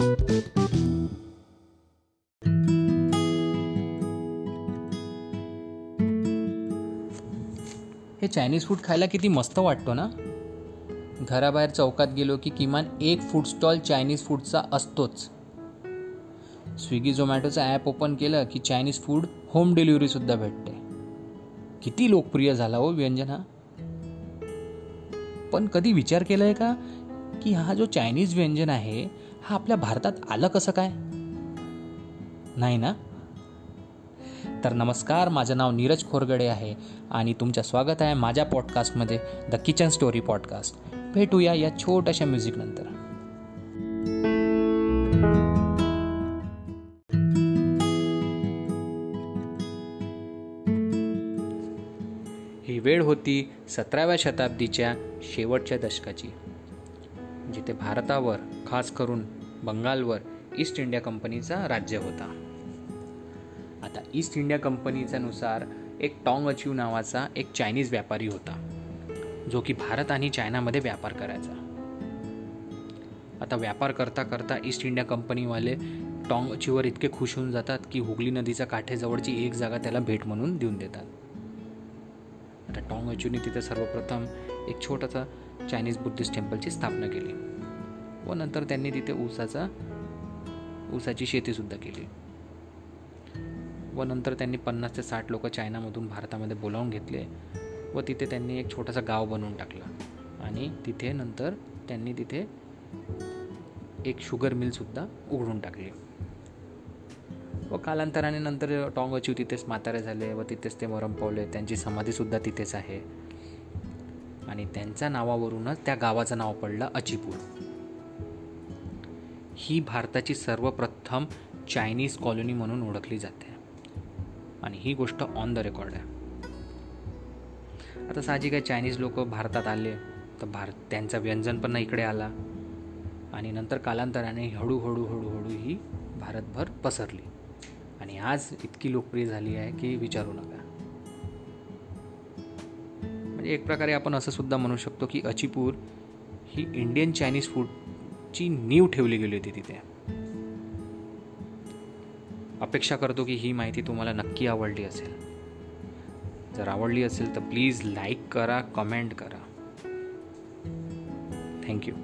हे Chinese food खायला किती मस्त वाटतो ना? घराबाहेर चौकात गेलो की किमान एक फूड स्टॉल चायनीज फूडचा असतोच. स्विगी झोमॅटोचं ॲप ओपन केलं की चायनीज फूड होम डिलिव्हरीसुद्धा भेटते. किती लोकप्रिय झाला हो व्यंजन. हा पण कधी विचार केला आहे का की हा जो चायनीज व्यंजन आहे हा आपल्या भारतात आलं कसं काय? नाही ना? तर नमस्कार माझं नाव नीरज खोरगडे आहे आणि तुमचं स्वागत आहे माझ्या पॉडकास्टमध्ये द किचन स्टोरी पॉडकास्ट भेटूया या छोट्याशा म्युझिकनंतर ही वेळ होती सतराव्या शताब्दीच्या शेवटच्या दशकाची. जिथे भारतावर खास करून बंगालवर ईस्ट इंडिया कंपनीचा राज्य होता. आता ईस्ट इंडिया कंपनीच्यानुसार एक टॉंग अचीव नावाचा एक चायनीज व्यापारी होता जो की भारत आणि चायनामध्ये व्यापार करायचा. आता व्यापार करता करता ईस्ट इंडिया कंपनीवाले टॉंग अचीवर इतके खुश होऊन जातात की हुगली नदीच्या काठेजवळची एक जागा त्याला भेट म्हणून देऊन देतात. आता टॉंग अचूने तिथे सर्वप्रथम एक छोटासा चायनीज बुद्धिस्ट टेम्पलची स्थापना केली व नंतर त्यांनी तिथे ऊसाचा ऊसाची शेतीसुद्धा केली. व नंतर त्यांनी पन्नास ते साठ लोक चायनामधून भारतामध्ये बोलावून घेतले व तिथे त्यांनी एक छोटासा गाव बनवून टाकला आणि तिथे नंतर त्यांनी तिथे एक शुगर मिलसुद्धा उघडून टाकली. व कालांतराने नंतर टॉंग अचीव तिथेच म्हातारे झाले व तिथेच ते मरम पावले. त्यांची समाधीसुद्धा तिथेच आहे. आणि त्यांच्या नावावरूनच त्या गावाचं नाव पडलं अचिपूर. ही भारताची सर्वप्रथम चायनीज कॉलनी म्हणून ओळखली जाते. आणि ही गोष्ट ऑन द रेकॉर्ड आहे. आता साहजिक आहे चायनीज लोक भारतात आले तर भारत त्यांचा व्यंजन पण इकडे आला. आणि नंतर कालांतराने हळूहळू हळूहळू ही भारतभर पसरली. आणि आज इतकी लोकप्रिय झाली आहे की विचारू नका. म्हणजे एक प्रकारे आपण असं सुद्धा म्हणू शकतो की अचीपूर ही इंडियन चायनीज फूडची नीव ठेवली गेली होती तिथे. अपेक्षा करतो की ही माहिती तुम्हाला नक्की आवडली असेल. जर आवडली असेल तर प्लीज लाईक करा कमेंट करा. Thank you